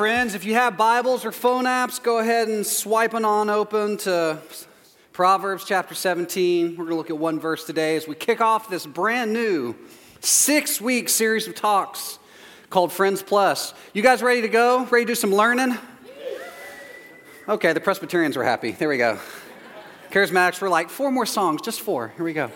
Friends, if you have Bibles or phone apps, go ahead and swipe it on open to Proverbs chapter 17. We're going to look at one verse today as we kick off this brand new six week series of talks called Friends Plus. You guys ready to go? Ready to do some learning? Okay, the Presbyterians were happy. There we go. Charismatics were like, four more songs, just four. Here we go.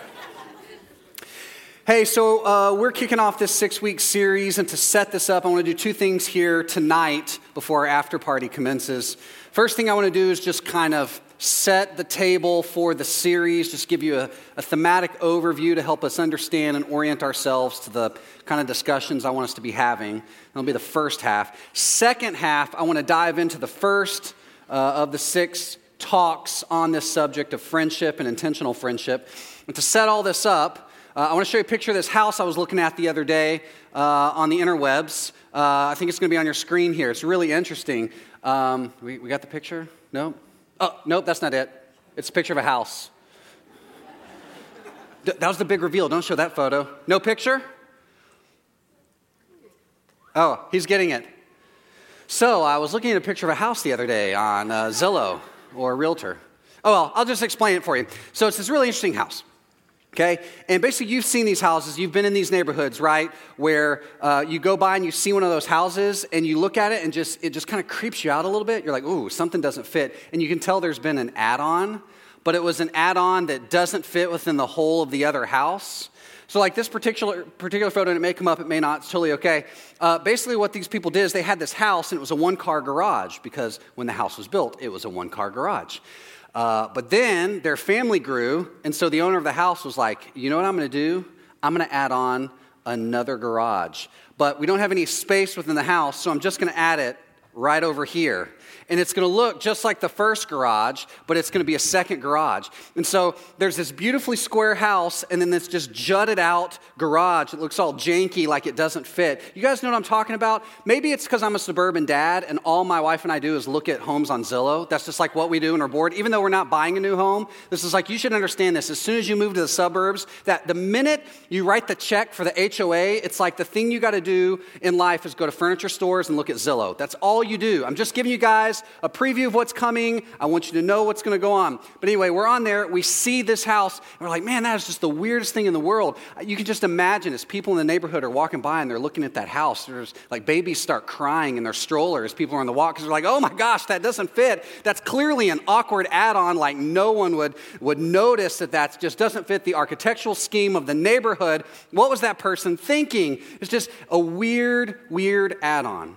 Hey, so uh, we're kicking off this six week series, and to set this up, I want to do two things here tonight before our after party commences. First thing I want to do is just kind of set the table for the series, just give you a, a thematic overview to help us understand and orient ourselves to the kind of discussions I want us to be having. That'll be the first half. Second half, I want to dive into the first uh, of the six talks on this subject of friendship and intentional friendship. And to set all this up, uh, I want to show you a picture of this house I was looking at the other day uh, on the interwebs. Uh, I think it's going to be on your screen here. It's really interesting. Um, we, we got the picture? No? Oh, nope, that's not it. It's a picture of a house. D- that was the big reveal. Don't show that photo. No picture? Oh, he's getting it. So I was looking at a picture of a house the other day on uh, Zillow or Realtor. Oh, well, I'll just explain it for you. So it's this really interesting house. Okay? And basically, you've seen these houses, you've been in these neighborhoods, right? Where uh, you go by and you see one of those houses and you look at it and just it just kind of creeps you out a little bit. You're like, ooh, something doesn't fit. And you can tell there's been an add on, but it was an add on that doesn't fit within the whole of the other house. So, like this particular, particular photo, and it may come up, it may not, it's totally okay. Uh, basically, what these people did is they had this house and it was a one car garage because when the house was built, it was a one car garage. Uh, but then their family grew, and so the owner of the house was like, you know what I'm going to do? I'm going to add on another garage. But we don't have any space within the house, so I'm just going to add it right over here and it's going to look just like the first garage, but it's going to be a second garage. And so there's this beautifully square house, and then this just jutted out garage. It looks all janky, like it doesn't fit. You guys know what I'm talking about? Maybe it's because I'm a suburban dad, and all my wife and I do is look at homes on Zillow. That's just like what we do in our board. Even though we're not buying a new home, this is like you should understand this. As soon as you move to the suburbs, that the minute you write the check for the HOA, it's like the thing you got to do in life is go to furniture stores and look at Zillow. That's all you do. I'm just giving you guys guys a preview of what's coming. I want you to know what's going to go on. But anyway, we're on there. We see this house, and we're like, man, that is just the weirdest thing in the world. You can just imagine as people in the neighborhood are walking by and they're looking at that house, there's like babies start crying in their strollers. People are on the walk because they're like, oh my gosh, that doesn't fit. That's clearly an awkward add on, like no one would, would notice that that just doesn't fit the architectural scheme of the neighborhood. What was that person thinking? It's just a weird, weird add on.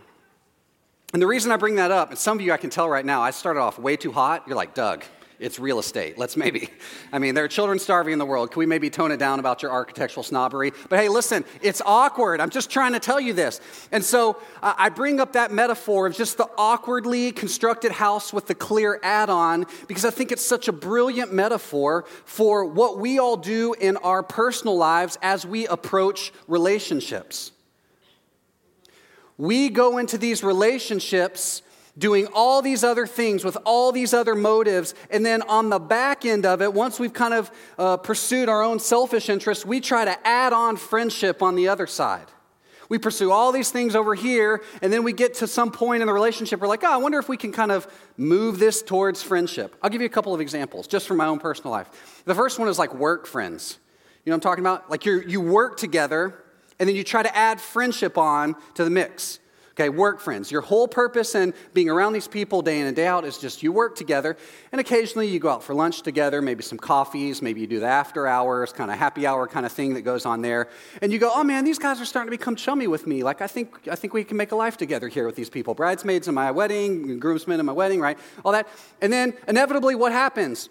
And the reason I bring that up, and some of you I can tell right now, I started off way too hot. You're like, Doug, it's real estate. Let's maybe, I mean, there are children starving in the world. Can we maybe tone it down about your architectural snobbery? But hey, listen, it's awkward. I'm just trying to tell you this. And so uh, I bring up that metaphor of just the awkwardly constructed house with the clear add on because I think it's such a brilliant metaphor for what we all do in our personal lives as we approach relationships. We go into these relationships doing all these other things with all these other motives. And then on the back end of it, once we've kind of uh, pursued our own selfish interests, we try to add on friendship on the other side. We pursue all these things over here, and then we get to some point in the relationship, we're like, oh, I wonder if we can kind of move this towards friendship. I'll give you a couple of examples just from my own personal life. The first one is like work friends. You know what I'm talking about? Like you you work together, and then you try to add friendship on to the mix. Okay, work friends. Your whole purpose in being around these people day in and day out is just you work together, and occasionally you go out for lunch together, maybe some coffees, maybe you do the after hours, kind of happy hour kind of thing that goes on there. And you go, oh man, these guys are starting to become chummy with me. Like, I think, I think we can make a life together here with these people. Bridesmaids in my wedding, groomsmen in my wedding, right? All that. And then inevitably, what happens?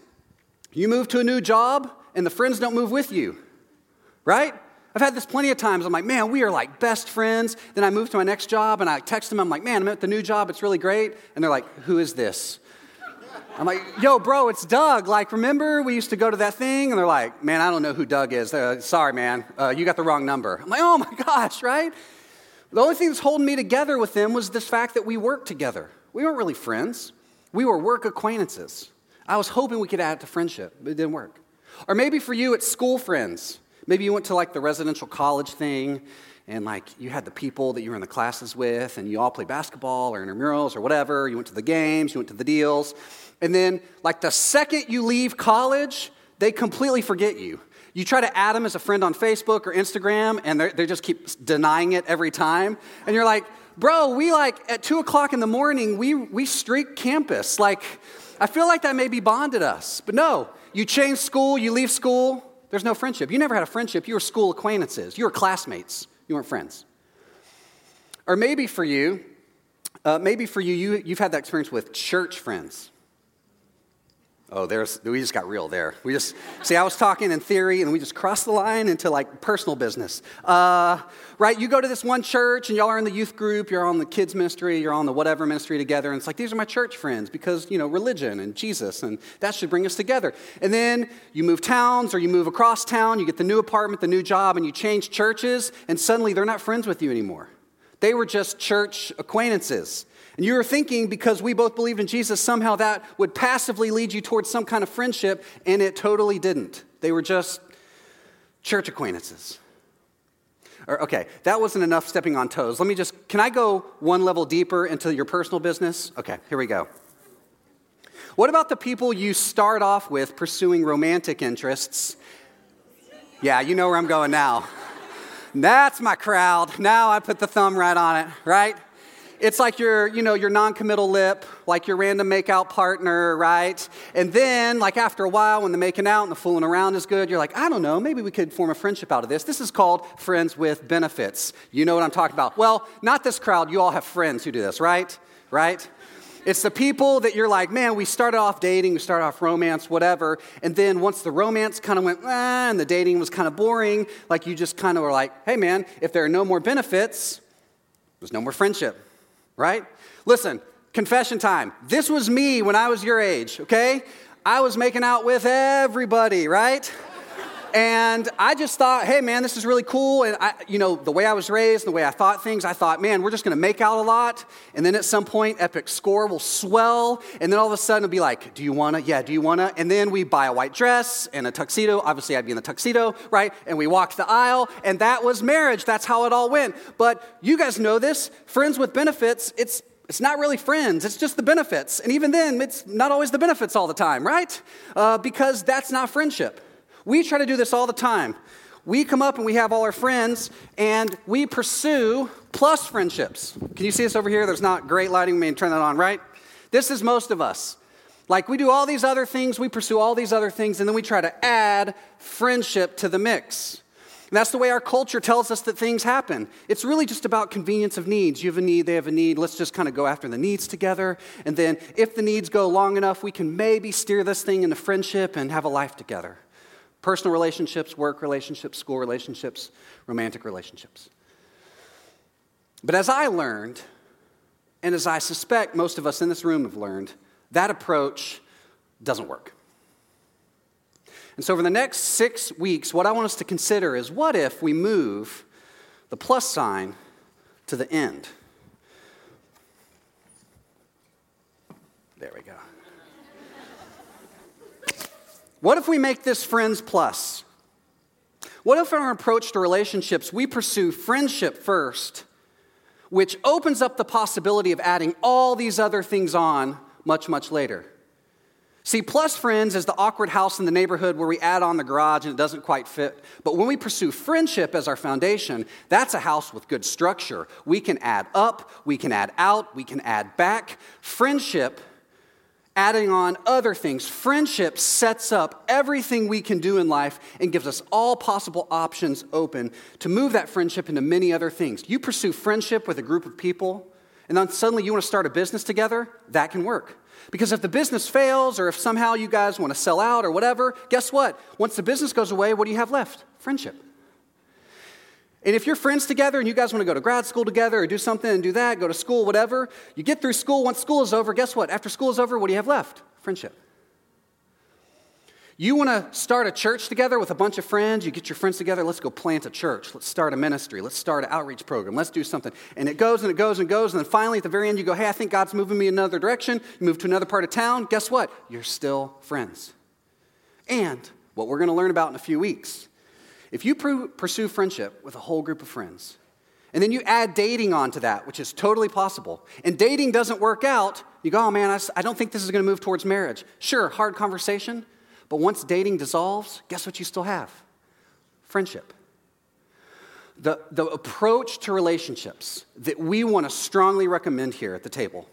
You move to a new job, and the friends don't move with you, right? I've had this plenty of times. I'm like, man, we are like best friends. Then I move to my next job and I text them. I'm like, man, I'm at the new job. It's really great. And they're like, who is this? I'm like, yo, bro, it's Doug. Like, remember we used to go to that thing? And they're like, man, I don't know who Doug is. Uh, sorry, man, uh, you got the wrong number. I'm like, oh my gosh, right? The only thing that's holding me together with them was this fact that we worked together. We weren't really friends, we were work acquaintances. I was hoping we could add it to friendship, but it didn't work. Or maybe for you, it's school friends. Maybe you went to like the residential college thing and like you had the people that you were in the classes with, and you all played basketball or intramurals or whatever. You went to the games, you went to the deals. And then, like the second you leave college, they completely forget you. You try to add them as a friend on Facebook or Instagram, and they just keep denying it every time. And you're like, bro, we like at two o'clock in the morning, we, we streak campus. Like, I feel like that maybe bonded us. But no, you change school, you leave school, there's no friendship. You never had a friendship. You were school acquaintances, you were classmates, you weren't friends. Or maybe for you, uh, maybe for you, you, you've had that experience with church friends. Oh, there's, we just got real there. We just, see, I was talking in theory and we just crossed the line into like personal business. Uh, right? You go to this one church and y'all are in the youth group, you're on the kids' ministry, you're on the whatever ministry together, and it's like, these are my church friends because, you know, religion and Jesus, and that should bring us together. And then you move towns or you move across town, you get the new apartment, the new job, and you change churches, and suddenly they're not friends with you anymore. They were just church acquaintances. And you were thinking because we both believed in Jesus, somehow that would passively lead you towards some kind of friendship, and it totally didn't. They were just church acquaintances. Or, okay, that wasn't enough stepping on toes. Let me just, can I go one level deeper into your personal business? Okay, here we go. What about the people you start off with pursuing romantic interests? Yeah, you know where I'm going now. That's my crowd. Now I put the thumb right on it, right? It's like your, you know, your non-committal lip, like your random makeout partner, right? And then, like after a while, when the making out and the fooling around is good, you're like, I don't know, maybe we could form a friendship out of this. This is called friends with benefits. You know what I'm talking about? Well, not this crowd. You all have friends who do this, right? Right? It's the people that you're like, man, we started off dating, we started off romance, whatever. And then once the romance kind of went, ah, and the dating was kind of boring, like you just kind of were like, hey, man, if there are no more benefits, there's no more friendship right? Listen, confession time. This was me when I was your age, okay? I was making out with everybody, right? And I just thought, hey man, this is really cool. And I, you know, the way I was raised, the way I thought things, I thought, man, we're just gonna make out a lot. And then at some point, Epic Score will swell. And then all of a sudden it'll be like, do you wanna? Yeah, do you wanna? And then we buy a white dress and a tuxedo. Obviously, I'd be in the tuxedo, right? And we walk the aisle. And that was marriage. That's how it all went. But you guys know this friends with benefits, it's it's not really friends, it's just the benefits. And even then, it's not always the benefits all the time, right? Uh, because that's not friendship. We try to do this all the time. We come up and we have all our friends and we pursue plus friendships. Can you see us over here? There's not great lighting. We may turn that on, right? This is most of us. Like we do all these other things, we pursue all these other things, and then we try to add friendship to the mix. And that's the way our culture tells us that things happen. It's really just about convenience of needs. You have a need, they have a need. Let's just kind of go after the needs together. And then if the needs go long enough, we can maybe steer this thing into friendship and have a life together personal relationships, work relationships, school relationships, romantic relationships. But as I learned, and as I suspect most of us in this room have learned, that approach doesn't work. And so, over the next six weeks, what I want us to consider is what if we move the plus sign to the end? There we go. What if we make this friends plus? What if in our approach to relationships we pursue friendship first, which opens up the possibility of adding all these other things on much, much later? See, plus friends is the awkward house in the neighborhood where we add on the garage and it doesn't quite fit. But when we pursue friendship as our foundation, that's a house with good structure. We can add up, we can add out, we can add back. Friendship adding on other things. Friendship sets up everything we can do in life and gives us all possible options open to move that friendship into many other things. You pursue friendship with a group of people, and then suddenly you want to start a business together, that can work. Because if the business fails, or if somehow you guys want to sell out or whatever, guess what? Once the business goes away, what do you have left? Friendship. And if you're friends together and you guys want to go to grad school together or do something and do that, go to school, whatever, you get through school. Once school is over, guess what? After school is over, what do you have left? Friendship. You want to start a church together with a bunch of friends, you get your friends together, let's go plant a church, let's start a ministry, let's start an outreach program, let's do something. And it goes and it goes and goes, and then finally at the very end you go, hey, I think God's moving me another direction. You move to another part of town, guess what? You're still friends. And what we're going to learn about in a few weeks if you pursue friendship with a whole group of friends, And then you add dating onto that, which is totally possible. And dating doesn't work out, you go, oh man, I, don't think this is to move towards marriage. Sure, hard conversation, but once dating dissolves, guess what you still have? Friendship. The, the approach to relationships that we want to strongly recommend here at the table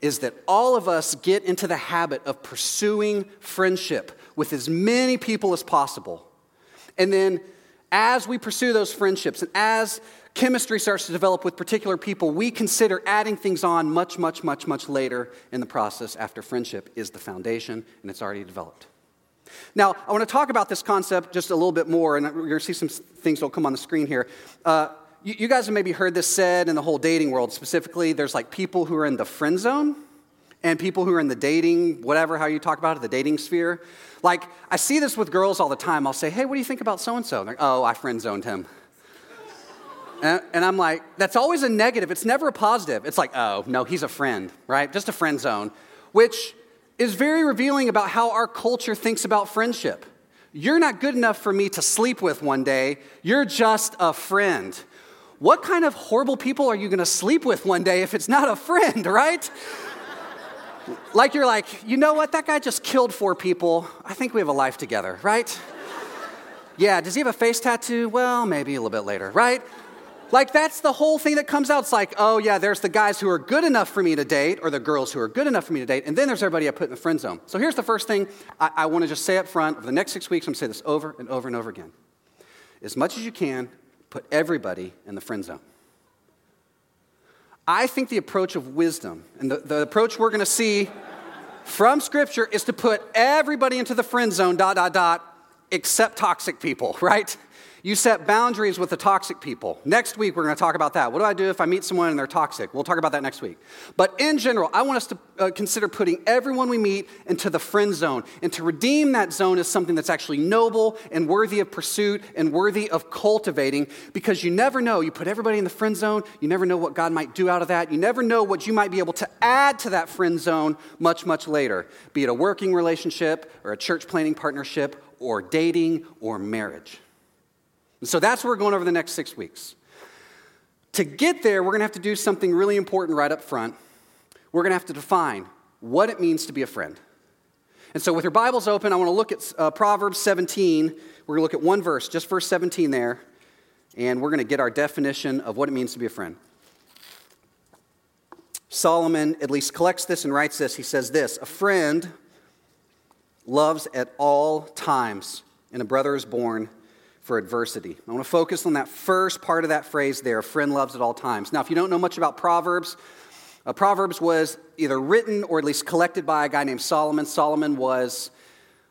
is that all of us get into the habit of pursuing friendship with as many people as possible. And then as we pursue those friendships and as chemistry starts to develop with particular people, we consider adding things on much, much, much, much later in the process after friendship is the foundation and it's already developed. Now, I want to talk about this concept just a little bit more, and we're going to see some things that will come on the screen here. Uh, you, you guys have maybe heard this said in the whole dating world specifically. There's like people who are in the friend zone and people who are in the dating, whatever, how you talk about it, the dating sphere. Like, I see this with girls all the time. I'll say, hey, what do you think about so and so? Like, oh, I friend zoned him. and, and I'm like, that's always a negative. It's never a positive. It's like, oh, no, he's a friend, right? Just a friend zone, which is very revealing about how our culture thinks about friendship. You're not good enough for me to sleep with one day. You're just a friend. What kind of horrible people are you going to sleep with one day if it's not a friend, right? Like you're like, you know what? That guy just killed four people. I think we have a life together, right? yeah, does he have a face tattoo? Well, maybe a little bit later, right? Like, that's the whole thing that comes out. It's like, oh, yeah, there's the guys who are good enough for me to date, or the girls who are good enough for me to date, and then there's everybody I put in the friend zone. So here's the first thing I, I want to just say up front. Over the next six weeks, I'm going to say this over and over and over again. As much as you can, put everybody in the friend zone. I think the approach of wisdom, and the, the approach we're going to see from Scripture, is to put everybody into the friend zone, dot, dot, dot, except toxic people, right? You set boundaries with the toxic people. Next week, we're going to talk about that. What do I do if I meet someone and they're toxic? We'll talk about that next week. But in general, I want us to uh, consider putting everyone we meet into the friend zone. And to redeem that zone is something that's actually noble and worthy of pursuit and worthy of cultivating because you never know. You put everybody in the friend zone, you never know what God might do out of that. You never know what you might be able to add to that friend zone much, much later, be it a working relationship or a church planning partnership or dating or marriage. And so that's where we're going over the next six weeks. To get there, we're going to have to do something really important right up front. We're going to have to define what it means to be a friend. And so, with your Bibles open, I want to look at uh, Proverbs 17. We're going to look at one verse, just verse 17 there, and we're going to get our definition of what it means to be a friend. Solomon at least collects this and writes this. He says this A friend loves at all times, and a brother is born for adversity. I want to focus on that first part of that phrase there a friend loves at all times. Now, if you don't know much about Proverbs, uh, Proverbs was either written or at least collected by a guy named Solomon. Solomon was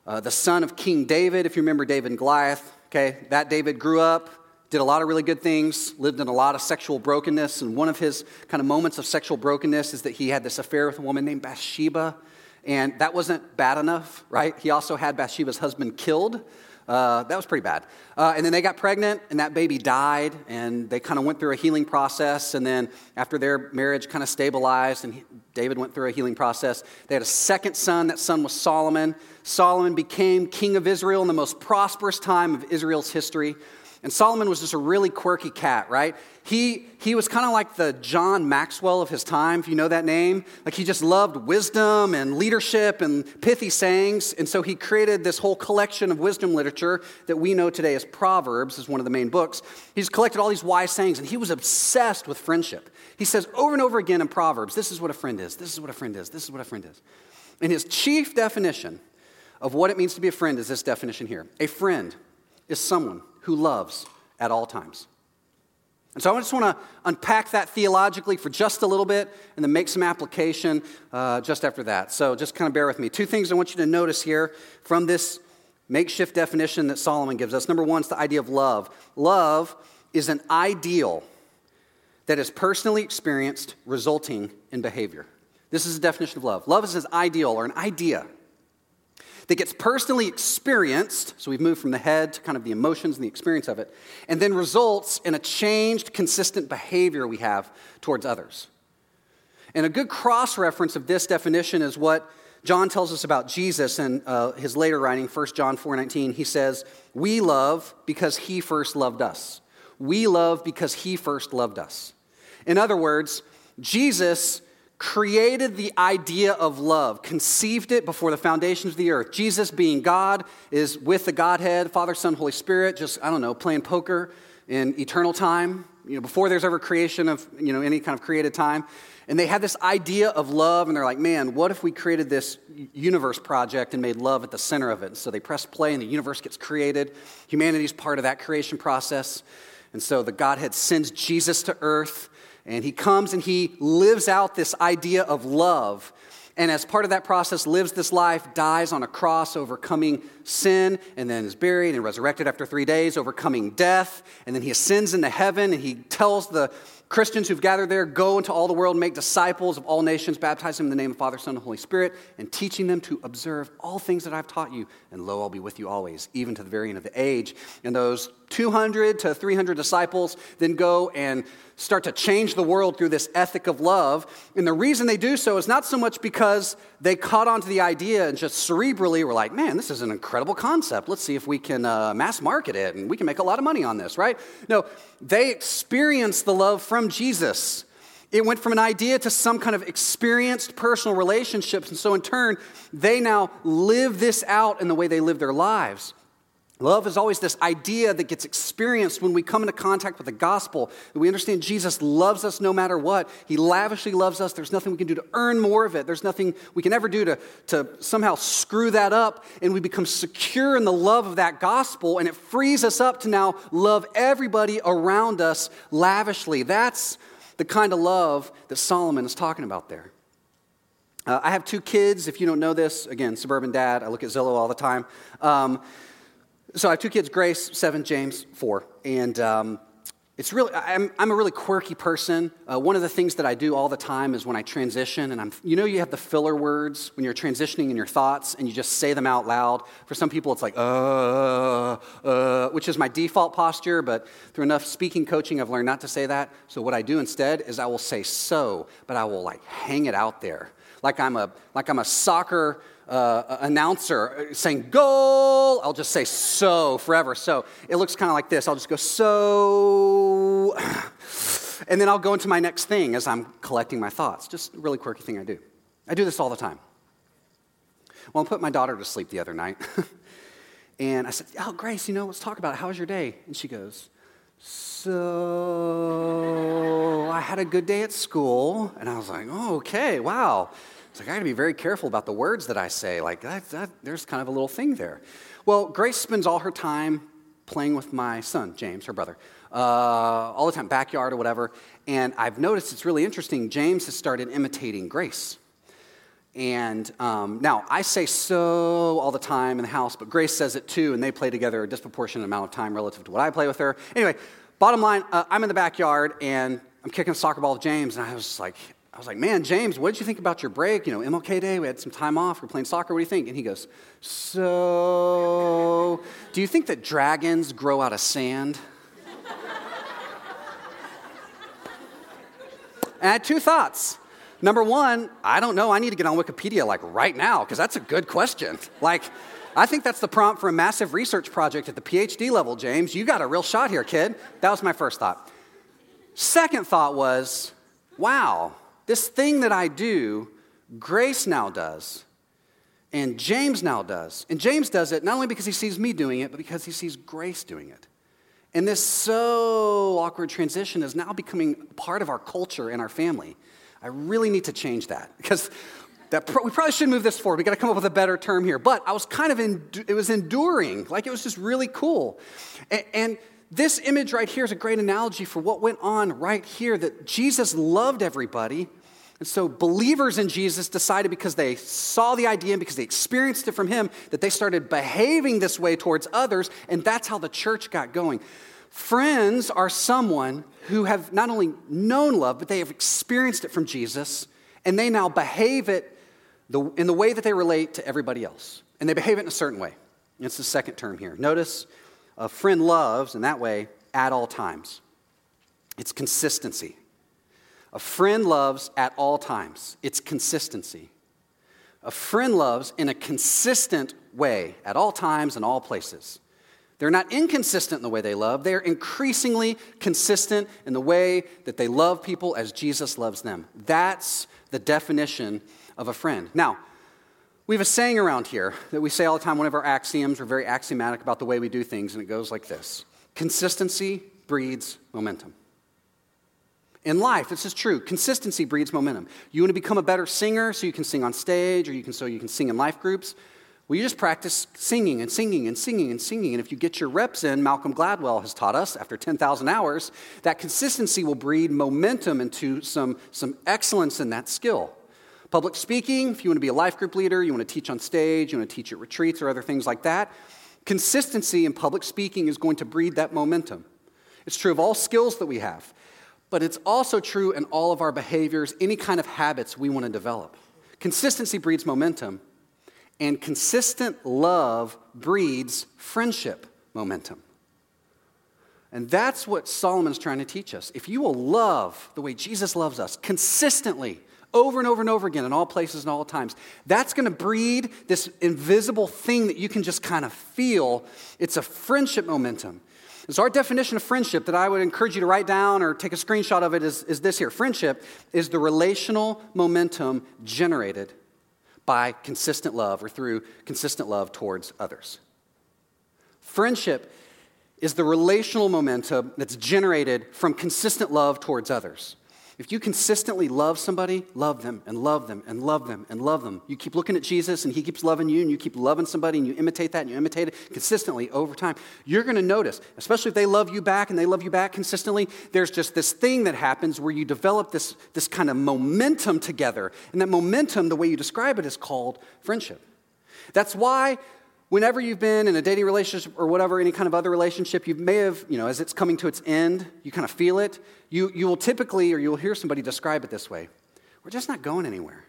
uh, the son of King David, if you remember David and Goliath. Okay, that David grew up, did a lot of really good things, lived in a lot of sexual brokenness, and one of his kind of moments of sexual brokenness is that he had this affair with a woman named Bathsheba. And that wasn't bad enough, right? He also had Bathsheba's husband killed. Uh, that was pretty bad. Uh, and then they got pregnant, and that baby died, and they kind of went through a healing process. And then after their marriage kind of stabilized, and he, David went through a healing process, they had a second son. That son was Solomon. Solomon became king of Israel in the most prosperous time of Israel's history. And Solomon was just a really quirky cat, right? He, he was kind of like the John Maxwell of his time, if you know that name. Like he just loved wisdom and leadership and pithy sayings. And so he created this whole collection of wisdom literature that we know today as Proverbs, is one of the main books. He's collected all these wise sayings, and he was obsessed with friendship. He says over and over again in Proverbs, this is what a friend is, this is what a friend is, this is what a friend is. And his chief definition of what it means to be a friend is this definition here a friend is someone who loves at all times. And so I just want to unpack that theologically for just a little bit and then make some application uh, just after that. So just kind of bear with me. Two things I want you to notice here from this makeshift definition that Solomon gives us. Number one is the idea of love. Love is an ideal that is personally experienced, resulting in behavior. This is the definition of love. Love is an ideal or an idea that gets personally experienced, so we've moved from the head to kind of the emotions and the experience of it, and then results in a changed, consistent behavior we have towards others. And a good cross reference of this definition is what John tells us about Jesus in uh, his later writing, 1 John 4:19. He says, "We love because he first loved us." we love because he first loved us. In other words, Jesus created the idea of love, conceived it before the foundations of the earth. Jesus, being God, is with the Godhead, Father, Son, Holy Spirit, just, I don't know, playing poker in eternal time, you know, before there's ever creation of, you know, any kind of created time. And they had this idea of love, and they're like, man, what if we created this universe project and made love at the center of it? And So they press play, and the universe gets created. Humanity's part of that creation process. And so the Godhead sends Jesus to earth and he comes and he lives out this idea of love. And as part of that process, lives this life, dies on a cross, overcoming sin, and then is buried and resurrected after three days, overcoming death. And then he ascends into heaven and he tells the Christians who've gathered there, go into all the world, make disciples of all nations, baptize them in the name of Father, Son, and Holy Spirit, and teaching them to observe all things that I've taught you. And lo, I'll be with you always, even to the very end of the age. And those 200 to 300 disciples then go and start to change the world through this ethic of love. And the reason they do so is not so much because they caught on to the idea and just cerebrally were like, man, this is an incredible concept. Let's see if we can uh, mass market it and we can make a lot of money on this, right? No, they experienced the love from Jesus. It went from an idea to some kind of experienced personal relationships. And so, in turn, they now live this out in the way they live their lives. Love is always this idea that gets experienced when we come into contact with the gospel. We understand Jesus loves us no matter what. He lavishly loves us. There's nothing we can do to earn more of it. There's nothing we can ever do to, to somehow screw that up. And we become secure in the love of that gospel, and it frees us up to now love everybody around us lavishly. That's the kind of love that Solomon is talking about there. Uh, I have two kids. If you don't know this, again, suburban dad. I look at Zillow all the time. Um, so I have two kids, Grace, seven, James, four. And um, it's really, I'm, I'm a really quirky person. Uh, one of the things that I do all the time is when I transition, and I'm, you know, you have the filler words when you're transitioning in your thoughts and you just say them out loud. For some people, it's like, uh, uh, which is my default posture, but through enough speaking coaching, I've learned not to say that. So what I do instead is I will say so, but I will like hang it out there. Like I'm a, like I'm a soccer uh, announcer saying goal, I'll just say so forever. So it looks kind of like this. I'll just go so, and then I'll go into my next thing as I'm collecting my thoughts. Just a really quirky thing I do. I do this all the time. Well, I put my daughter to sleep the other night, and I said, "Oh, Grace, you know, let's talk about it. How was your day?" And she goes, "So I had a good day at school," and I was like, "Oh, okay, wow." It's like, I gotta be very careful about the words that I say. Like, that, that, there's kind of a little thing there. Well, Grace spends all her time playing with my son, James, her brother, uh, all the time, backyard or whatever. And I've noticed it's really interesting. James has started imitating Grace. And um, now I say so all the time in the house, but Grace says it too, and they play together a disproportionate amount of time relative to what I play with her. Anyway, bottom line, uh, I'm in the backyard and I'm kicking a soccer ball with James, and I was like, I was like, man, James, what did you think about your break? You know, MLK Day, we had some time off, we're playing soccer, what do you think? And he goes, so, do you think that dragons grow out of sand? and I had two thoughts. Number one, I don't know, I need to get on Wikipedia like right now, because that's a good question. Like, I think that's the prompt for a massive research project at the PhD level, James. You got a real shot here, kid. That was my first thought. Second thought was, wow, this thing that I do, Grace now does, and James now does. And James does it not only because he sees me doing it, but because he sees Grace doing it. And this so awkward transition is now becoming part of our culture and our family. I really need to change that because that pro- we probably should move this forward. We got to come up with a better term here. But I was kind of in, it was enduring, like it was just really cool. And, and this image right here is a great analogy for what went on right here that Jesus loved everybody and so believers in Jesus decided because they saw the idea and because they experienced it from him that they started behaving this way towards others, and that's how the church got going. Friends are someone who have not only known love, but they have experienced it from Jesus, and they now behave it in the way that they relate to everybody else. And they behave it in a certain way. It's the second term here. Notice a friend loves in that way at all times. It's consistency. A friend loves at all times, it's consistency. A friend loves in a consistent way at all times and all places. They're not inconsistent in the way they love. They're increasingly consistent in the way that they love people as Jesus loves them. That's the definition of a friend. Now, we have a saying around here that we say all the time, one of our axioms. We're very axiomatic about the way we do things, and it goes like this Consistency breeds momentum. In life, this is true. Consistency breeds momentum. You want to become a better singer so you can sing on stage or you can so you can sing in life groups. Well, you just practice singing and singing and singing and singing. And if you get your reps in, Malcolm Gladwell has taught us after 10,000 hours, that consistency will breed momentum into some, some excellence in that skill. Public speaking, if you want to be a life group leader, you want to teach on stage, you want to teach at retreats or other things like that, consistency in public speaking is going to breed that momentum. It's true of all skills that we have, but it's also true in all of our behaviors, any kind of habits we want to develop. Consistency breeds momentum, and consistent love breeds friendship momentum. And that's what Solomon's trying to teach us. If you will love the way Jesus loves us consistently, over and over and over again in all places and all times, that's going to breed this invisible thing that you can just kind of feel. It's a friendship momentum. So, our definition of friendship that I would encourage you to write down or take a screenshot of it is, is this here Friendship is the relational momentum generated by consistent love or through consistent love towards others. Friendship is the relational momentum that's generated from consistent love towards others. If you consistently love somebody, love them and love them and love them and love them. You keep looking at Jesus and he keeps loving you, and you keep loving somebody and you imitate that and you imitate it consistently over time. You're going to notice, especially if they love you back and they love you back consistently, there's just this thing that happens where you develop this, this kind of momentum together. And that momentum, the way you describe it, is called friendship. That's why whenever you've been in a dating relationship or whatever, any kind of other relationship, you may have, you know, as it's coming to its end, you kind of feel it. You, you will typically, or you'll hear somebody describe it this way We're just not going anywhere.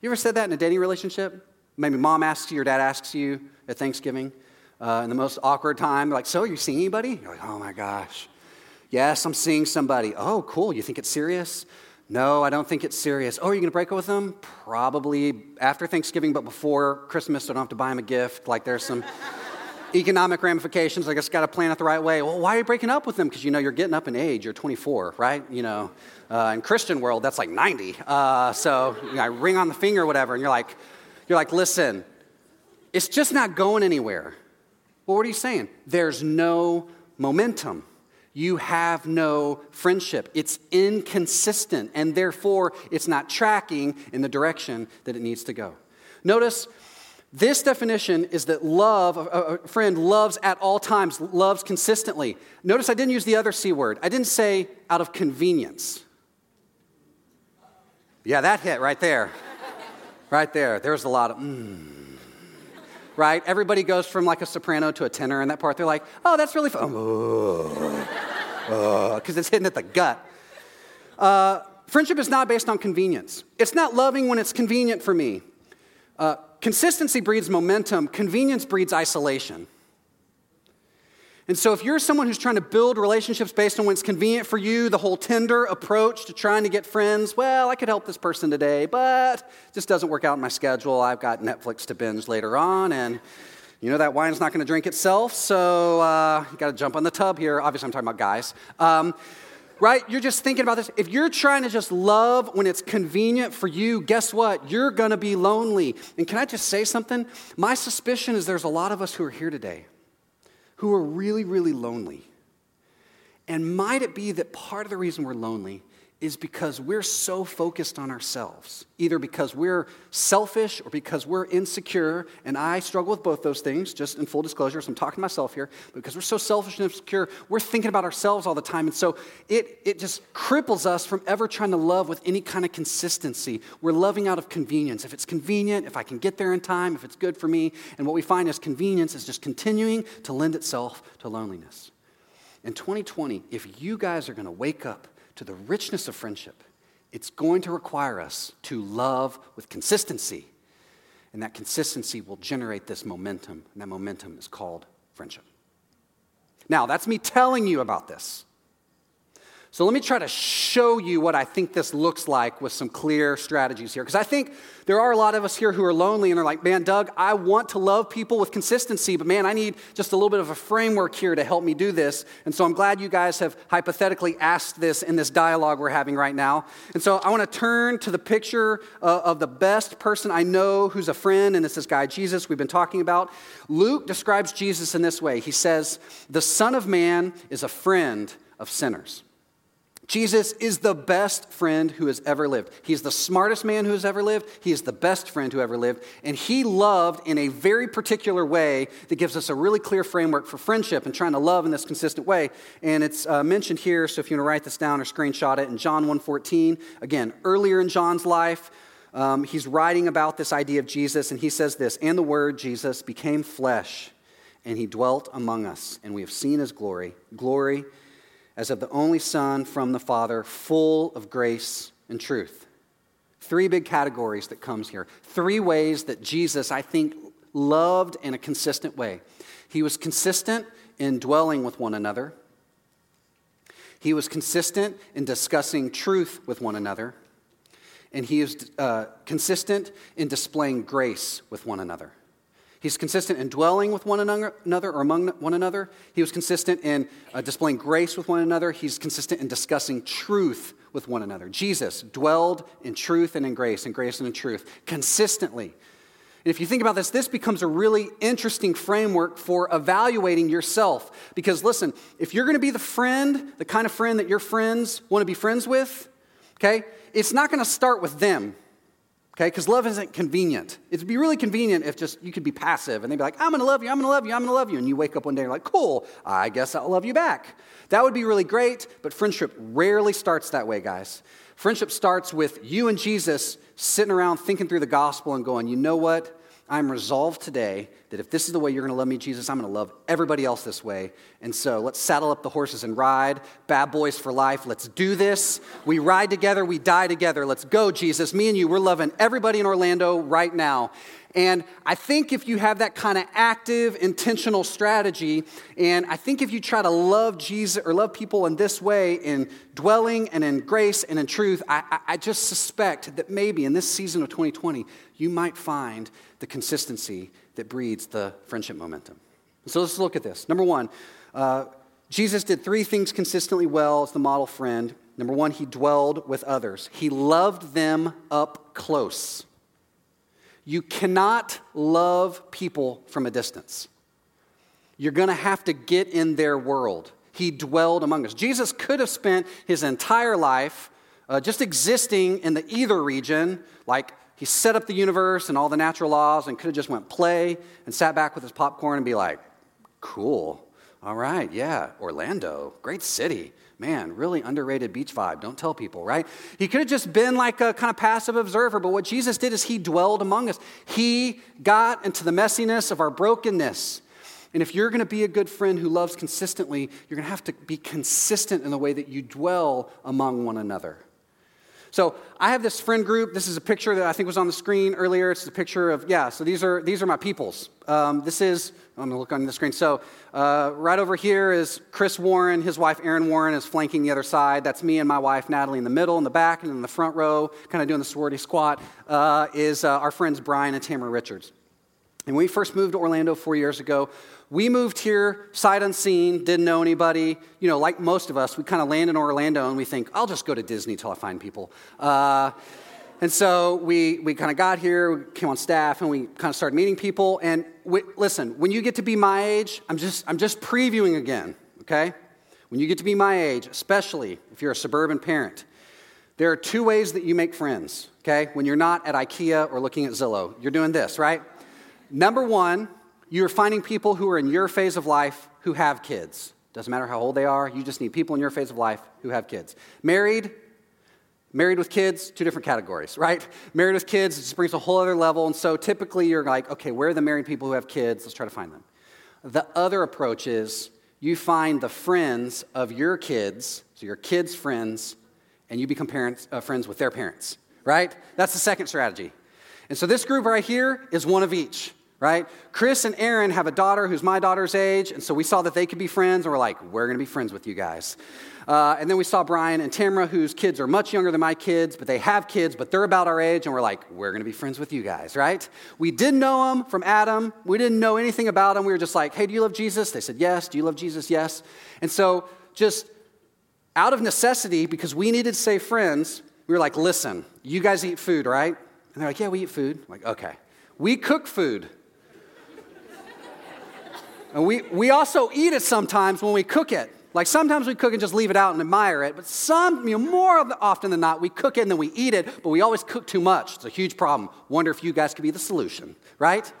You ever said that in a dating relationship? Maybe mom asks you, your dad asks you at Thanksgiving uh, in the most awkward time, like, So, are you seeing anybody? You're like, Oh my gosh. Yes, I'm seeing somebody. Oh, cool. You think it's serious? No, I don't think it's serious. Oh, are you going to break up with them? Probably after Thanksgiving, but before Christmas, so I don't have to buy him a gift. Like there's some economic ramifications. I guess got to plan it the right way. Well, why are you breaking up with them? Because you know you're getting up in age. You're 24, right? You know, uh, in Christian world, that's like 90. Uh, so you know, I ring on the finger or whatever, and you're like, you're like, listen, it's just not going anywhere. Well, what are you saying? There's no momentum you have no friendship. It's inconsistent, and therefore it's not tracking in the direction that it needs to go. Notice this definition is that love, a friend loves at all times, loves consistently. Notice I didn't use the other C word. I didn't say out of convenience. Yeah, that hit right there. right there. There's a lot of, mm right? Everybody goes from like a soprano to a tenor in that part. They're like, oh, that's really fun. Because it's hitting at the gut. Uh, friendship is not based on convenience. It's not loving when it's convenient for me. Uh, consistency breeds momentum, convenience breeds isolation. And so, if you're someone who's trying to build relationships based on when it's convenient for you, the whole Tinder approach to trying to get friends, well, I could help this person today, but just doesn't work out in my schedule. I've got Netflix to binge later on, and you know that wine's not going to drink itself, so uh, you got to jump on the tub here. Obviously, I'm talking about guys. Um, right? You're just thinking about this. If you're trying to just love when it's convenient for you, guess what? You're going to be lonely. And can I just say something? My suspicion is there's a lot of us who are here today who are really, really lonely. And might it be that part of the reason we're lonely is because we're so focused on ourselves, either because we're selfish or because we're insecure. And I struggle with both those things, just in full disclosure. So I'm talking to myself here. Because we're so selfish and insecure, we're thinking about ourselves all the time. And so it, it just cripples us from ever trying to love with any kind of consistency. We're loving out of convenience. If it's convenient, if I can get there in time, if it's good for me. And what we find is convenience is just continuing to lend itself to loneliness. In 2020, if you guys are going to wake up to the richness of friendship, it's going to require us to love with consistency. And that consistency will generate this momentum, and that momentum is called friendship. Now, that's me telling you about this. So let me try to show you what I think this looks like with some clear strategies here. Because I think there are a lot of us here who are lonely and are like, man, Doug, I want to love people with consistency, but man, I need just a little bit of a framework here to help me do this. And so I'm glad you guys have hypothetically asked this in this dialogue we're having right now. And so I want to turn to the picture uh, of the best person I know who's a friend, and it's this guy, Jesus, we've been talking about. Luke describes Jesus in this way He says, The Son of Man is a friend of sinners. Jesus is the best friend who has ever lived. He's the smartest man who has ever lived. He is the best friend who ever lived. And he loved in a very particular way that gives us a really clear framework for friendship and trying to love in this consistent way. And it's uh, mentioned here, so if you want to write this down or screenshot it, in John 1.14, again, earlier in John's life, um, he's writing about this idea of Jesus, and he says this, And the Word, Jesus, became flesh, and he dwelt among us, and we have seen his glory, glory as of the only Son from the Father, full of grace and truth. Three big categories that comes here. Three ways that Jesus, I think, loved in a consistent way. He was consistent in dwelling with one another. He was consistent in discussing truth with one another. And he is uh, consistent in displaying grace with one another. He's consistent in dwelling with one another or among one another. He was consistent in uh, displaying grace with one another. He's consistent in discussing truth with one another. Jesus dwelled in truth and in grace, in grace and in truth, consistently. And if you think about this, this becomes a really interesting framework for evaluating yourself. Because listen, if you're going to be the friend, the kind of friend that your friends want to be friends with, okay, it's not going to start with them okay? Because love isn't convenient. It'd be really convenient if just you could be passive and they'd be like, I'm gonna love you, I'm gonna love you, I'm gonna love you. And you wake up one day and you're like, cool, I guess I'll love you back. That would be really great, but friendship rarely starts that way, guys. Friendship starts with you and Jesus sitting around thinking through the gospel and going, you know what? I'm resolved today that if this is the way you're going to love me, Jesus, I'm going to love everybody else this way. And so let's saddle up the horses and ride. Bad boys for life. Let's do this. We ride together, we die together. Let's go, Jesus. Me and you, we're loving everybody in Orlando right now. And I think if you have that kind of active, intentional strategy, and I think if you try to love Jesus or love people in this way, in dwelling and in grace and in truth, I, I just suspect that maybe in this season of 2020, you might find the consistency that breeds the friendship momentum. So let's look at this. Number one, uh, Jesus did three things consistently well as the model friend. Number one, he dwelled with others, he loved them up close. You cannot love people from a distance. You're going to have to get in their world. He dwelled among us. Jesus could have spent his entire life uh, just existing in the either region, like he set up the universe and all the natural laws and could have just went play and sat back with his popcorn and be like, cool. All right, yeah, Orlando, great city. Man, really underrated beach vibe. Don't tell people, right? He could have just been like a kind of passive observer, but what Jesus did is he dwelled among us. He got into the messiness of our brokenness. And if you're going to be a good friend who loves consistently, you're going to have to be consistent in the way that you dwell among one another. So I have this friend group. This is a picture that I think was on the screen earlier. It's the picture of, yeah, so these are, these are my peoples. Um, this is, I'm to look on the screen. So uh, right over here is Chris Warren. His wife, Erin Warren, is flanking the other side. That's me and my wife, Natalie, in the middle, in the back, and in the front row, kind of doing the sorority squat, uh, is uh, our friends Brian and Tamara Richards. And when we first moved to Orlando four years ago, we moved here sight unseen, didn't know anybody. You know, like most of us, we kind of land in Orlando and we think, I'll just go to Disney till I find people. Uh, and so we, we kind of got here, we came on staff, and we kind of started meeting people. And we, listen, when you get to be my age, I'm just, I'm just previewing again, okay? When you get to be my age, especially if you're a suburban parent, there are two ways that you make friends, okay? When you're not at IKEA or looking at Zillow, you're doing this, right? Number one, you're finding people who are in your phase of life who have kids. Doesn't matter how old they are, you just need people in your phase of life who have kids. Married, married with kids, two different categories, right? Married with kids, just brings a whole other level. And so typically you're like, okay, where are the married people who have kids? Let's try to find them. The other approach is you find the friends of your kids, so your kids' friends, and you become parents, uh, friends with their parents, right? That's the second strategy. And so this group right here is one of each. Right? Chris and Erin have a daughter who's my daughter's age, and so we saw that they could be friends, and we're like, we're gonna be friends with you guys. Uh, and then we saw Brian and Tamara, whose kids are much younger than my kids, but they have kids, but they're about our age, and we're like, we're gonna be friends with you guys, right? We didn't know them from Adam. We didn't know anything about them. We were just like, hey, do you love Jesus? They said, yes. Do you love Jesus? Yes. And so, just out of necessity, because we needed to stay friends, we were like, listen, you guys eat food, right? And they're like, yeah, we eat food. I'm like, okay. We cook food. And we, we also eat it sometimes when we cook it. Like sometimes we cook and just leave it out and admire it, but some, you know, more often than not, we cook it and then we eat it, but we always cook too much. It's a huge problem. Wonder if you guys could be the solution, right?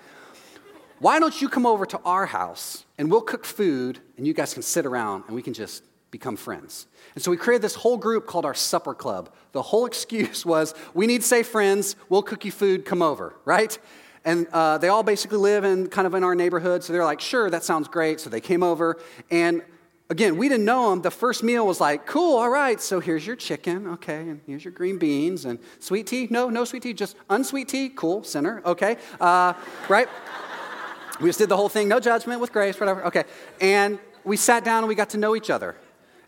Why don't you come over to our house and we'll cook food and you guys can sit around and we can just become friends? And so we created this whole group called our supper club. The whole excuse was we need safe friends, we'll cook you food, come over, right? And uh, they all basically live in kind of in our neighborhood. So they're like, sure, that sounds great. So they came over. And again, we didn't know them. The first meal was like, cool, all right. So here's your chicken, okay. And here's your green beans. And sweet tea? No, no sweet tea, just unsweet tea. Cool, sinner, okay. Uh, right? we just did the whole thing, no judgment with grace, whatever, okay. And we sat down and we got to know each other.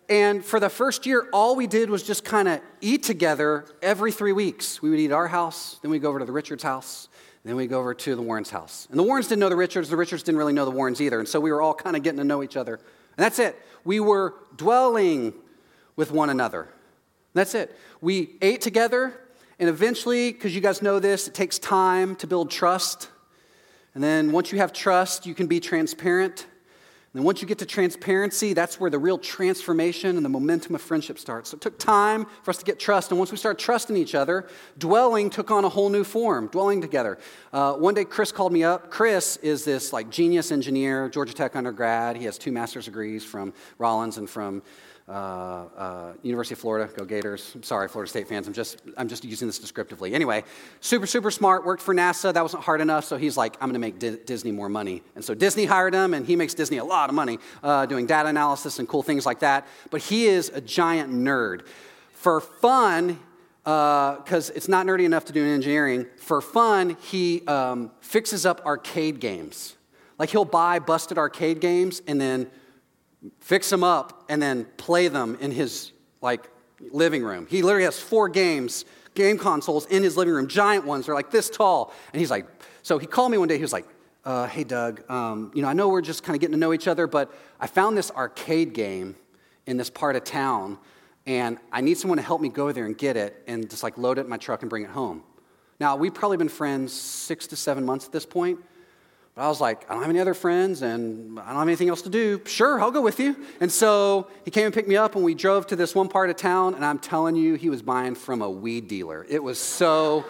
And for the first year, all we did was just kind of eat together every three weeks. We would eat at our house, then we'd go over to the Richards house, then we go over to the Warrens' house. And the Warrens didn't know the Richards, the Richards didn't really know the Warrens either. And so we were all kind of getting to know each other. And that's it. We were dwelling with one another. That's it. We ate together, and eventually, because you guys know this, it takes time to build trust. And then once you have trust, you can be transparent. And once you get to transparency, that's where the real transformation and the momentum of friendship starts. So it took time for us to get trust. And once we started trusting each other, dwelling took on a whole new form, dwelling together. Uh, one day, Chris called me up. Chris is this like genius engineer, Georgia Tech undergrad. He has two master's degrees from Rollins and from uh, uh, University of Florida, go Gators. I'm sorry, Florida State fans. I'm just, I'm just using this descriptively. Anyway, super, super smart, worked for NASA. That wasn't hard enough, so he's like, I'm going to make D- Disney more money. And so Disney hired him, and he makes Disney a lot of money uh, doing data analysis and cool things like that. But he is a giant nerd. For fun, because uh, it's not nerdy enough to do in engineering, for fun, he um, fixes up arcade games. Like he'll buy busted arcade games and then fix them up, and then play them in his like living room. He literally has four games, game consoles in his living room, giant ones. They're like this tall. And he's like, so he called me one day. He was like, uh, "Hey, Doug, um, you know, I know we're just kind of getting to know each other, but I found this arcade game in this part of town, and I need someone to help me go there and get it, and just like load it in my truck and bring it home." Now, we've probably been friends six to seven months at this point. But I was like, I don't have any other friends and I don't have anything else to do. Sure, I'll go with you. And so he came and picked me up and we drove to this one part of town. And I'm telling you, he was buying from a weed dealer. It was so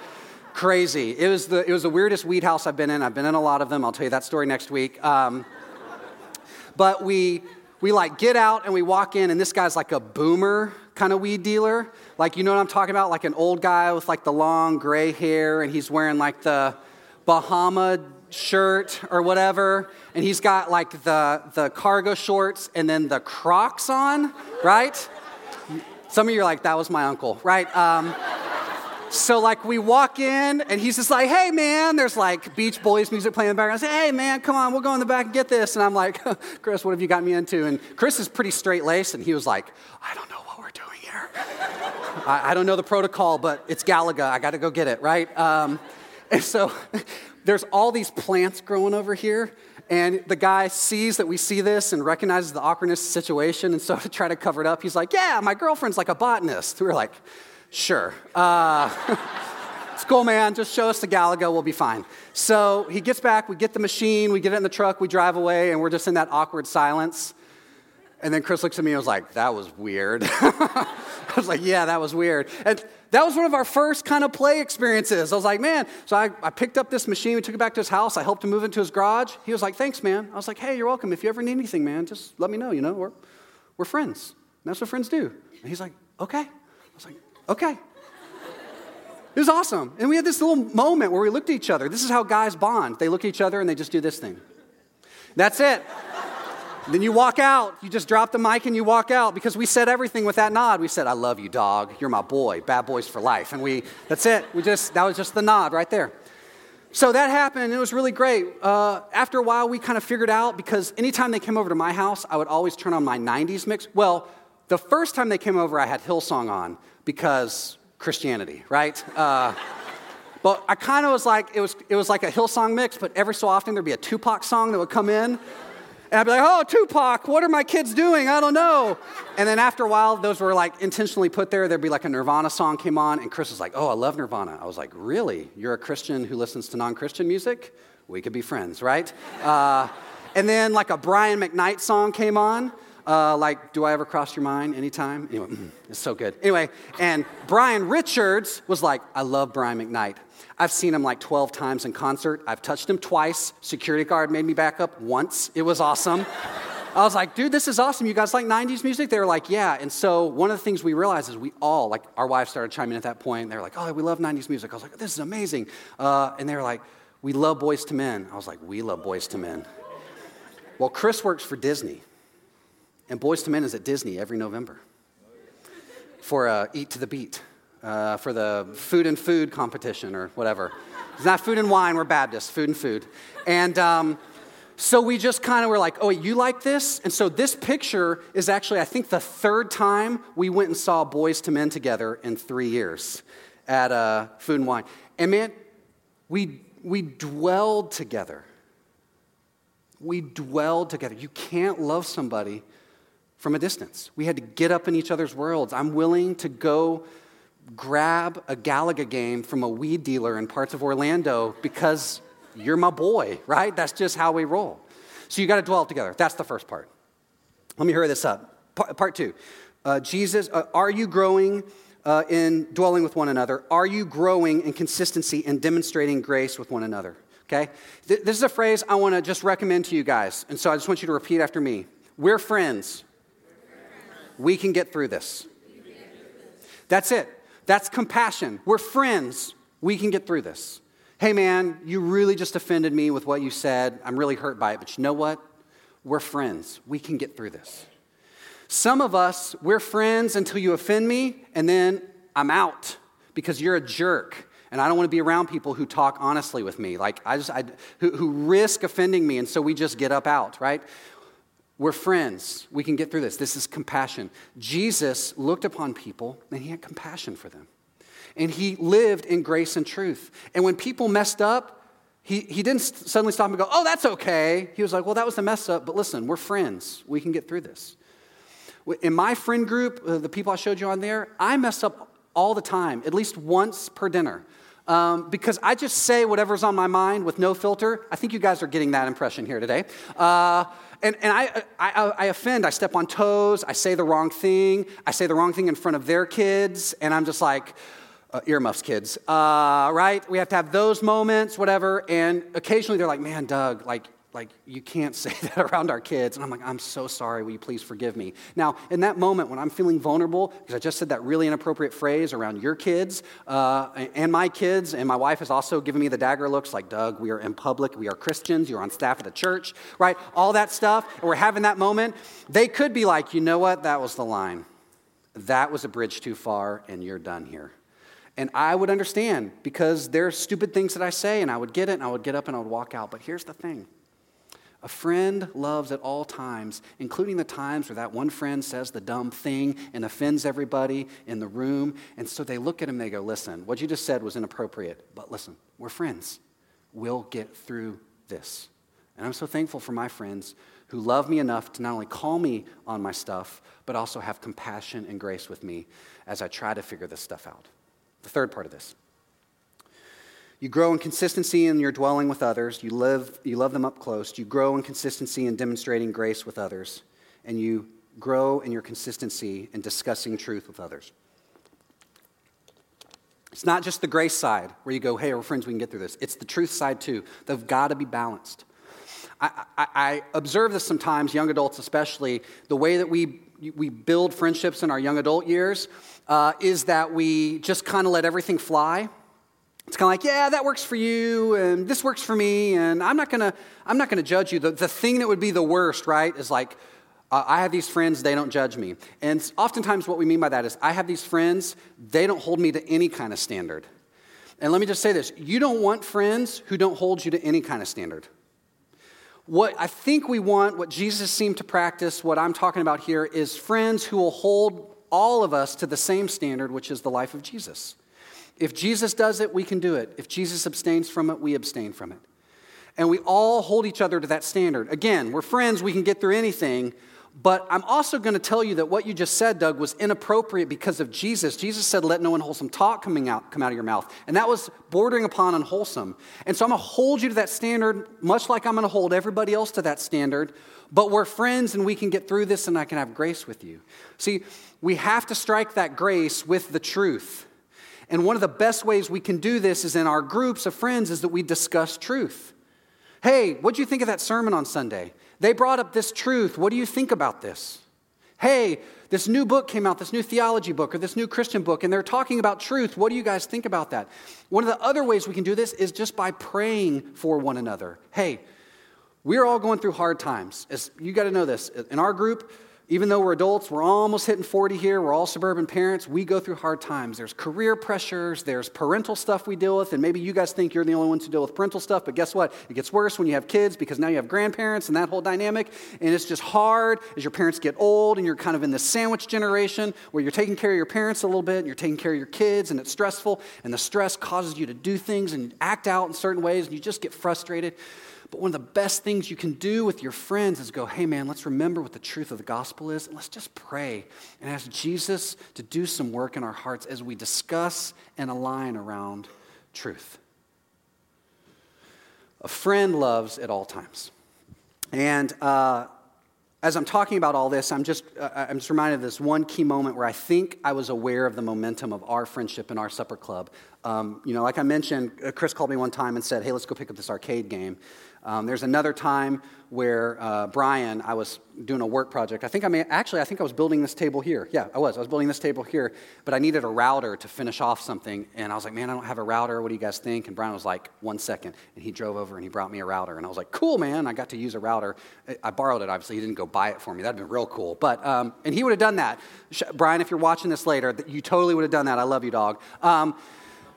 crazy. It was the, it was the weirdest weed house I've been in. I've been in a lot of them. I'll tell you that story next week. Um, but we, we like get out and we walk in and this guy's like a boomer kind of weed dealer. Like, you know what I'm talking about? Like an old guy with like the long gray hair and he's wearing like the Bahama shirt or whatever, and he's got like the, the cargo shorts and then the Crocs on, right? Some of you are like, that was my uncle, right? Um, so like we walk in and he's just like, hey man, there's like Beach Boys music playing in the background. I say, hey man, come on, we'll go in the back and get this. And I'm like, Chris, what have you got me into? And Chris is pretty straight laced and he was like, I don't know what we're doing here. I, I, don't know the protocol, but it's Galaga. I got to go get it, right? Um, and so there's all these plants growing over here. And the guy sees that we see this and recognizes the awkwardness of the situation. And so to try to cover it up, he's like, Yeah, my girlfriend's like a botanist. We were like, Sure. Uh, it's cool, man. Just show us the Galaga. We'll be fine. So he gets back. We get the machine. We get it in the truck. We drive away. And we're just in that awkward silence. And then Chris looks at me and was like, That was weird. I was like, Yeah, that was weird. And that was one of our first kind of play experiences. I was like, Man, so I, I picked up this machine. We took it back to his house. I helped him move into his garage. He was like, Thanks, man. I was like, Hey, you're welcome. If you ever need anything, man, just let me know. You know, we're, we're friends. And that's what friends do. And he's like, Okay. I was like, Okay. It was awesome. And we had this little moment where we looked at each other. This is how guys bond. They look at each other and they just do this thing. That's it. Then you walk out, you just drop the mic and you walk out because we said everything with that nod. We said, I love you, dog. You're my boy. Bad boys for life. And we, that's it. We just, that was just the nod right there. So that happened, it was really great. Uh, after a while, we kind of figured out because anytime they came over to my house, I would always turn on my 90s mix. Well, the first time they came over, I had Hillsong on because Christianity, right? Uh, but I kind of was like, it was, it was like a Hillsong mix, but every so often there'd be a Tupac song that would come in. And I'd be like, oh, Tupac, what are my kids doing? I don't know. And then after a while, those were like intentionally put there. There'd be like a Nirvana song came on, and Chris was like, oh, I love Nirvana. I was like, really? You're a Christian who listens to non Christian music? We could be friends, right? Uh, and then like a Brian McKnight song came on. Uh, like, do I ever cross your mind anytime? Anyway, it's so good. Anyway, and Brian Richards was like, I love Brian McKnight. I've seen him like 12 times in concert. I've touched him twice. Security guard made me back up once. It was awesome. I was like, dude, this is awesome. You guys like 90s music? They were like, yeah. And so one of the things we realized is we all, like, our wives started chiming in at that point. They were like, oh, we love 90s music. I was like, this is amazing. Uh, and they were like, we love Boyz II Men. I was like, we love Boyz II Men. Well, Chris works for Disney, and Boyz II Men is at Disney every November for uh, Eat to the Beat uh, for the food and food competition or whatever. It's not food and wine, we're Baptists, food and food. And um, so we just kind of were like, oh, you like this? And so this picture is actually, I think, the third time we went and saw Boyz II Men together in three years at uh, Food and Wine. And man, we, we dwelled together. We dwelled together. You can't love somebody from a distance. We had to get up in each other's worlds. I'm willing to go grab a Galaga game from a weed dealer in parts of Orlando because you're my boy, right? That's just how we roll. So you got to dwell together. That's the first part. Let me hurry this up. Part, two uh, Jesus, uh, are you growing uh, in dwelling with one another? Are you growing in consistency and demonstrating grace with one another? Okay? Th- this is a phrase I want to just recommend to you guys. And so I just want you to repeat after me. We're friends. We can get through this. That's it. That's compassion. We're friends. We can get through this. Hey, man, you really just offended me with what you said. I'm really hurt by it, but you know what? We're friends. We can get through this. Some of us, we're friends until you offend me, and then I'm out because you're a jerk. And I don't want to be around people who talk honestly with me, like I just, I, who, who risk offending me, and so we just get up out, right? We're friends. We can get through this. This is compassion. Jesus looked upon people and he had compassion for them. And he lived in grace and truth. And when people messed up, he, he didn't suddenly stop and go, oh, that's okay. He was like, well, that was a mess up, but listen, we're friends. We can get through this. In my friend group, uh, the people I showed you on there, I mess up all the time, at least once per dinner. Um, because I just say whatever's on my mind with no filter. I think you guys are getting that impression here today. Uh, and, and I, I, I offend, I step on toes, I say the wrong thing, I say the wrong thing in front of their kids, and I'm just like, uh, earmuffs, kids, uh, right? We have to have those moments, whatever. And occasionally they're like, man, Doug, like, like you can't say that around our kids. And i'm like i'm so sorry. Will you please forgive me? Now in that moment when i'm feeling vulnerable because i just said that really inappropriate phrase around your kids uh, and my kids and my wife has also given me the dagger looks like doug we are in public. We are christians. You're on staff at the church right? All that stuff. And we're having that moment. They could be like you know what? That was the line. That was a bridge too far and you're done here. And I would understand because there are stupid things that I say, and I would get it, and I would get up and I would walk out. But here's the thing a friend loves at all times, including the times where that one friend says the dumb thing and offends everybody in the room. And so they look at him they go, Listen, what you just said was inappropriate, but listen, we're friends. We'll get through this. And I'm so thankful for my friends who love me enough to not only call me on my stuff, but also have compassion and grace with me as I try to figure this stuff out. The third part of this you grow in consistency in your dwelling with others. You, live, you love them up close. You grow in consistency in demonstrating grace with others. And you grow in your consistency in discussing truth with others. It's not just the grace side where you go, hey, we're friends, we can get through this. It's the truth side too. They've got to be balanced. I, I, I, observe this sometimes, young adults especially, the way that we, we build friendships in our young adult years uh, is that we just kind of let everything fly it's kind of like, yeah, that works for you, and this works for me, and I'm not gonna, I'm not gonna judge you. The, the thing that would be the worst, right, is like, uh, I have these friends, they don't judge me. And oftentimes, what we mean by that is, I have these friends, they don't hold me to any kind of standard. And let me just say this you don't want friends who don't hold you to any kind of standard. What I think we want, what Jesus seemed to practice, what I'm talking about here, is friends who will hold all of us to the same standard, which is the life of Jesus. If Jesus does it, we can do it. If Jesus abstains from it, we abstain from it. And we all hold each other to that standard. Again, we're friends, we can get through anything, but I'm also going to tell you that what you just said, Doug, was inappropriate because of Jesus. Jesus said, Let no unwholesome talk coming out, come out of your mouth. And that was bordering upon unwholesome. And so I'm going to hold you to that standard, much like I'm going to hold everybody else to that standard. But we're friends and we can get through this and I can have grace with you. See, we have to strike that grace with the truth. And one of the best ways we can do this is in our groups of friends is that we discuss truth. Hey, what do you think of that sermon on Sunday? They brought up this truth. What do you think about this? Hey, this new book came out, this new theology book or this new Christian book, and they're talking about truth. What do you guys think about that? One of the other ways we can do this is just by praying for one another. Hey, we're all going through hard times. As you got to know this. In our group, even though we're adults, we're almost hitting 40 here, we're all suburban parents, we go through hard times. There's career pressures, there's parental stuff we deal with, and maybe you guys think you're the only ones who deal with parental stuff, but guess what? It gets worse when you have kids because now you have grandparents and that whole dynamic, and it's just hard as your parents get old and you're kind of in this sandwich generation where you're taking care of your parents a little bit and you're taking care of your kids, and it's stressful, and the stress causes you to do things and act out in certain ways, and you just get frustrated. But one of the best things you can do with your friends is go, hey man, let's remember what the truth of the gospel is, and let's just pray and ask Jesus to do some work in our hearts as we discuss and align around truth. A friend loves at all times. And uh, as I'm talking about all this, I'm just, uh, I'm just reminded of this one key moment where I think I was aware of the momentum of our friendship in our supper club. Um, you know, like I mentioned, uh, Chris called me one time and said, hey, let's go pick up this arcade game. Um, there's another time where uh, Brian, I was doing a work project. I think I may, actually, I think I was building this table here. Yeah, I was. I was building this table here, but I needed a router to finish off something. And I was like, man, I don't have a router. What do you guys think? And Brian was like, one second. And he drove over and he brought me a router. And I was like, cool, man. I got to use a router. I borrowed it, obviously. He didn't go buy it for me. That'd been real cool. But, um, and he would have done that. Brian, if you're watching this later, you totally would have done that. I love you, dog. Um,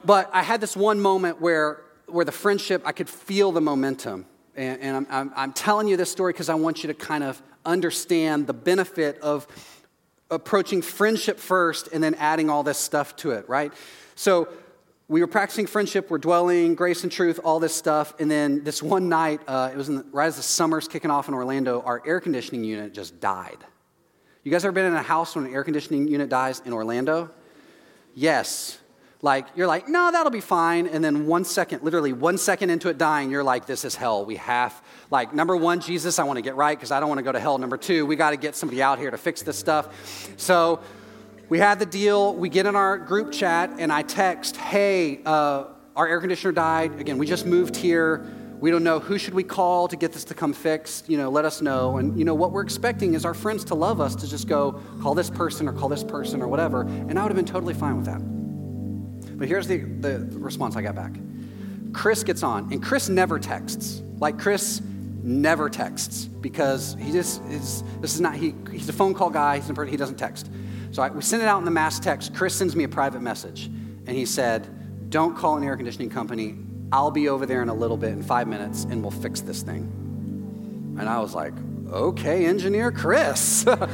but I had this one moment where, where the friendship, I could feel the momentum. And, and I'm, I'm, I'm telling you this story because I want you to kind of understand the benefit of approaching friendship first and then adding all this stuff to it, right? So we were practicing friendship, we're dwelling, grace and truth, all this stuff. And then this one night, uh, it was the, right as the summer's kicking off in Orlando, our air conditioning unit just died. You guys ever been in a house when an air conditioning unit dies in Orlando? Yes. Like, you're like, no, that'll be fine. And then one second, literally one second into it dying, you're like, this is hell. We have, like, number one, Jesus, I want to get right because I don't want to go to hell. Number two, we got to get somebody out here to fix this stuff. So we had the deal. We get in our group chat, and I text, hey, uh, our air conditioner died. Again, we just moved here. We don't know who should we call to get this to come fixed. You know, let us know. And you know what we're expecting is our friends to love us to just go call this person or call this person or whatever. And I would have been totally fine with that. But here's the, the response I got back Chris gets on, and Chris never texts. Like, Chris never texts because he just is, this is not, he, he's a phone call guy, he's a, he doesn't text. So I, we send it out in the mass text. Chris sends me a private message, and he said, Don't call an air conditioning company. I'll be over there in a little bit, in five minutes, and we'll fix this thing. And I was like, Okay, engineer Chris. I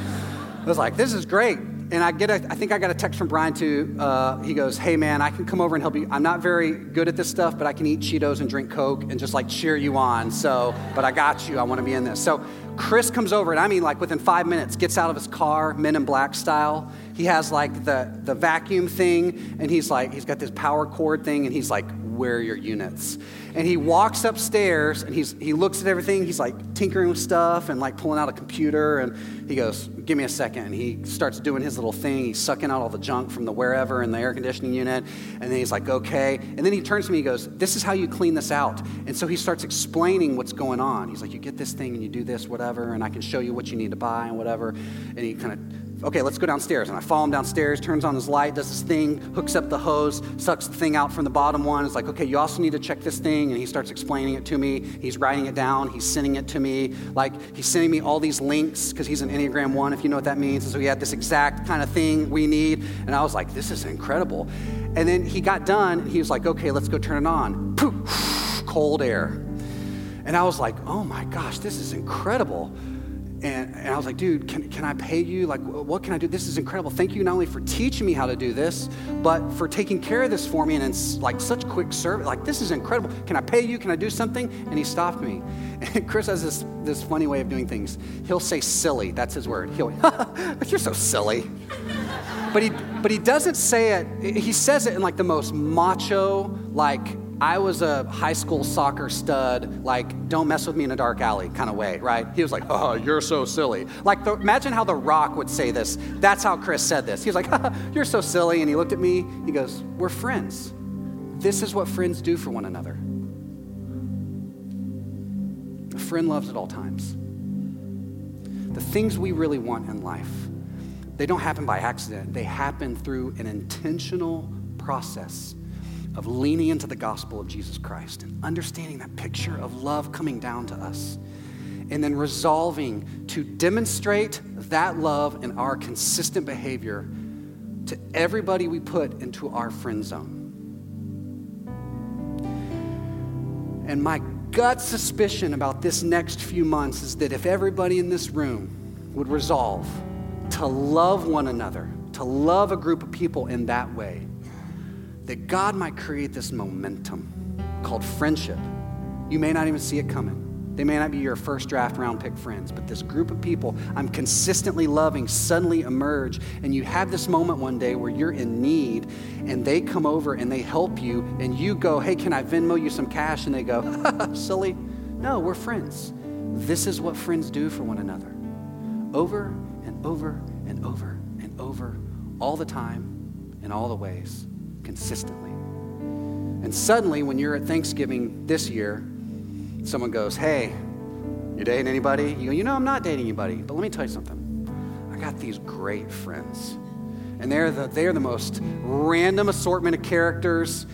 was like, This is great and I get a, I think I got a text from Brian too. Uh, he goes, "Hey man, I can come over and help you. I'm not very good at this stuff, but I can eat Cheetos and drink Coke and just like cheer you on. So, but I got you. I want to be in this." So Chris comes over, and I mean, like within five minutes, gets out of his car, Men in Black style. He has like the the vacuum thing, and he's like, he's got this power cord thing, and he's like, "Where are your units?" And he walks upstairs and he's, he looks at everything. He's like tinkering with stuff and like pulling out a computer. And he goes, Give me a second. And he starts doing his little thing. He's sucking out all the junk from the wherever in the air conditioning unit. And then he's like, Okay. And then he turns to me. He goes, This is how you clean this out. And so he starts explaining what's going on. He's like, You get this thing and you do this, whatever. And I can show you what you need to buy and whatever. And he kind of okay, let's go downstairs. And I follow him downstairs, turns on his light, does this thing, hooks up the hose, sucks the thing out from the bottom one. It's like, okay, you also need to check this thing. And he starts explaining it to me. He's writing it down, he's sending it to me. Like, he's sending me all these links because he's an Enneagram 1, if you know what that means. And so he had this exact kind of thing we need. And I was like, this is incredible. And then he got done, he was like, okay, let's go turn it on. Poof, cold air. And I was like, oh my gosh, this is incredible. And, and I was like, dude, can, can I pay you? Like, what can I do? This is incredible. Thank you not only for teaching me how to do this, but for taking care of this for me and in like such quick service. Like, this is incredible. Can I pay you? Can I do something? And he stopped me. And Chris has this, this funny way of doing things. He'll say silly. That's his word. He'll, you're so silly. But he, but he doesn't say it, he says it in like the most macho, like, I was a high school soccer stud, like, don't mess with me in a dark alley kind of way, right? He was like, oh, you're so silly. Like, the, imagine how The Rock would say this. That's how Chris said this. He was like, you're so silly. And he looked at me, he goes, we're friends. This is what friends do for one another. A friend loves at all times. The things we really want in life, they don't happen by accident, they happen through an intentional process of leaning into the gospel of Jesus Christ and understanding that picture of love coming down to us, and then resolving to demonstrate that love and our consistent behavior to everybody we put into our friend zone. And my gut suspicion about this next few months is that if everybody in this room would resolve to love one another, to love a group of people in that way, that God might create this momentum called friendship. You may not even see it coming. They may not be your first draft round pick friends, but this group of people I'm consistently loving suddenly emerge, and you have this moment one day where you're in need, and they come over and they help you, and you go, Hey, can I Venmo you some cash? And they go, Silly. No, we're friends. This is what friends do for one another over and over and over and over, all the time, in all the ways consistently. And suddenly, when you're at Thanksgiving this year, someone goes, Hey, you dating anybody? You go, You know, I'm not dating anybody, but let me tell you something. I got these great friends. And they're the, they're the most random assortment of characters.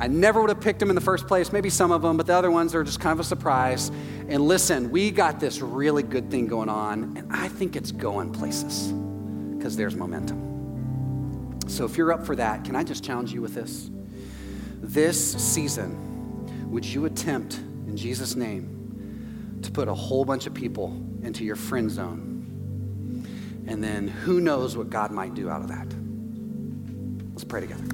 I never would have picked them in the first place, maybe some of them, but the other ones are just kind of a surprise. And listen, we got this really good thing going on, and I think it's going places because there's momentum. So if you're up for that, can I just challenge you with this? This season, would you attempt, in Jesus' name, to put a whole bunch of people into your friend zone? And then who knows what God might do out of that? Let's pray together.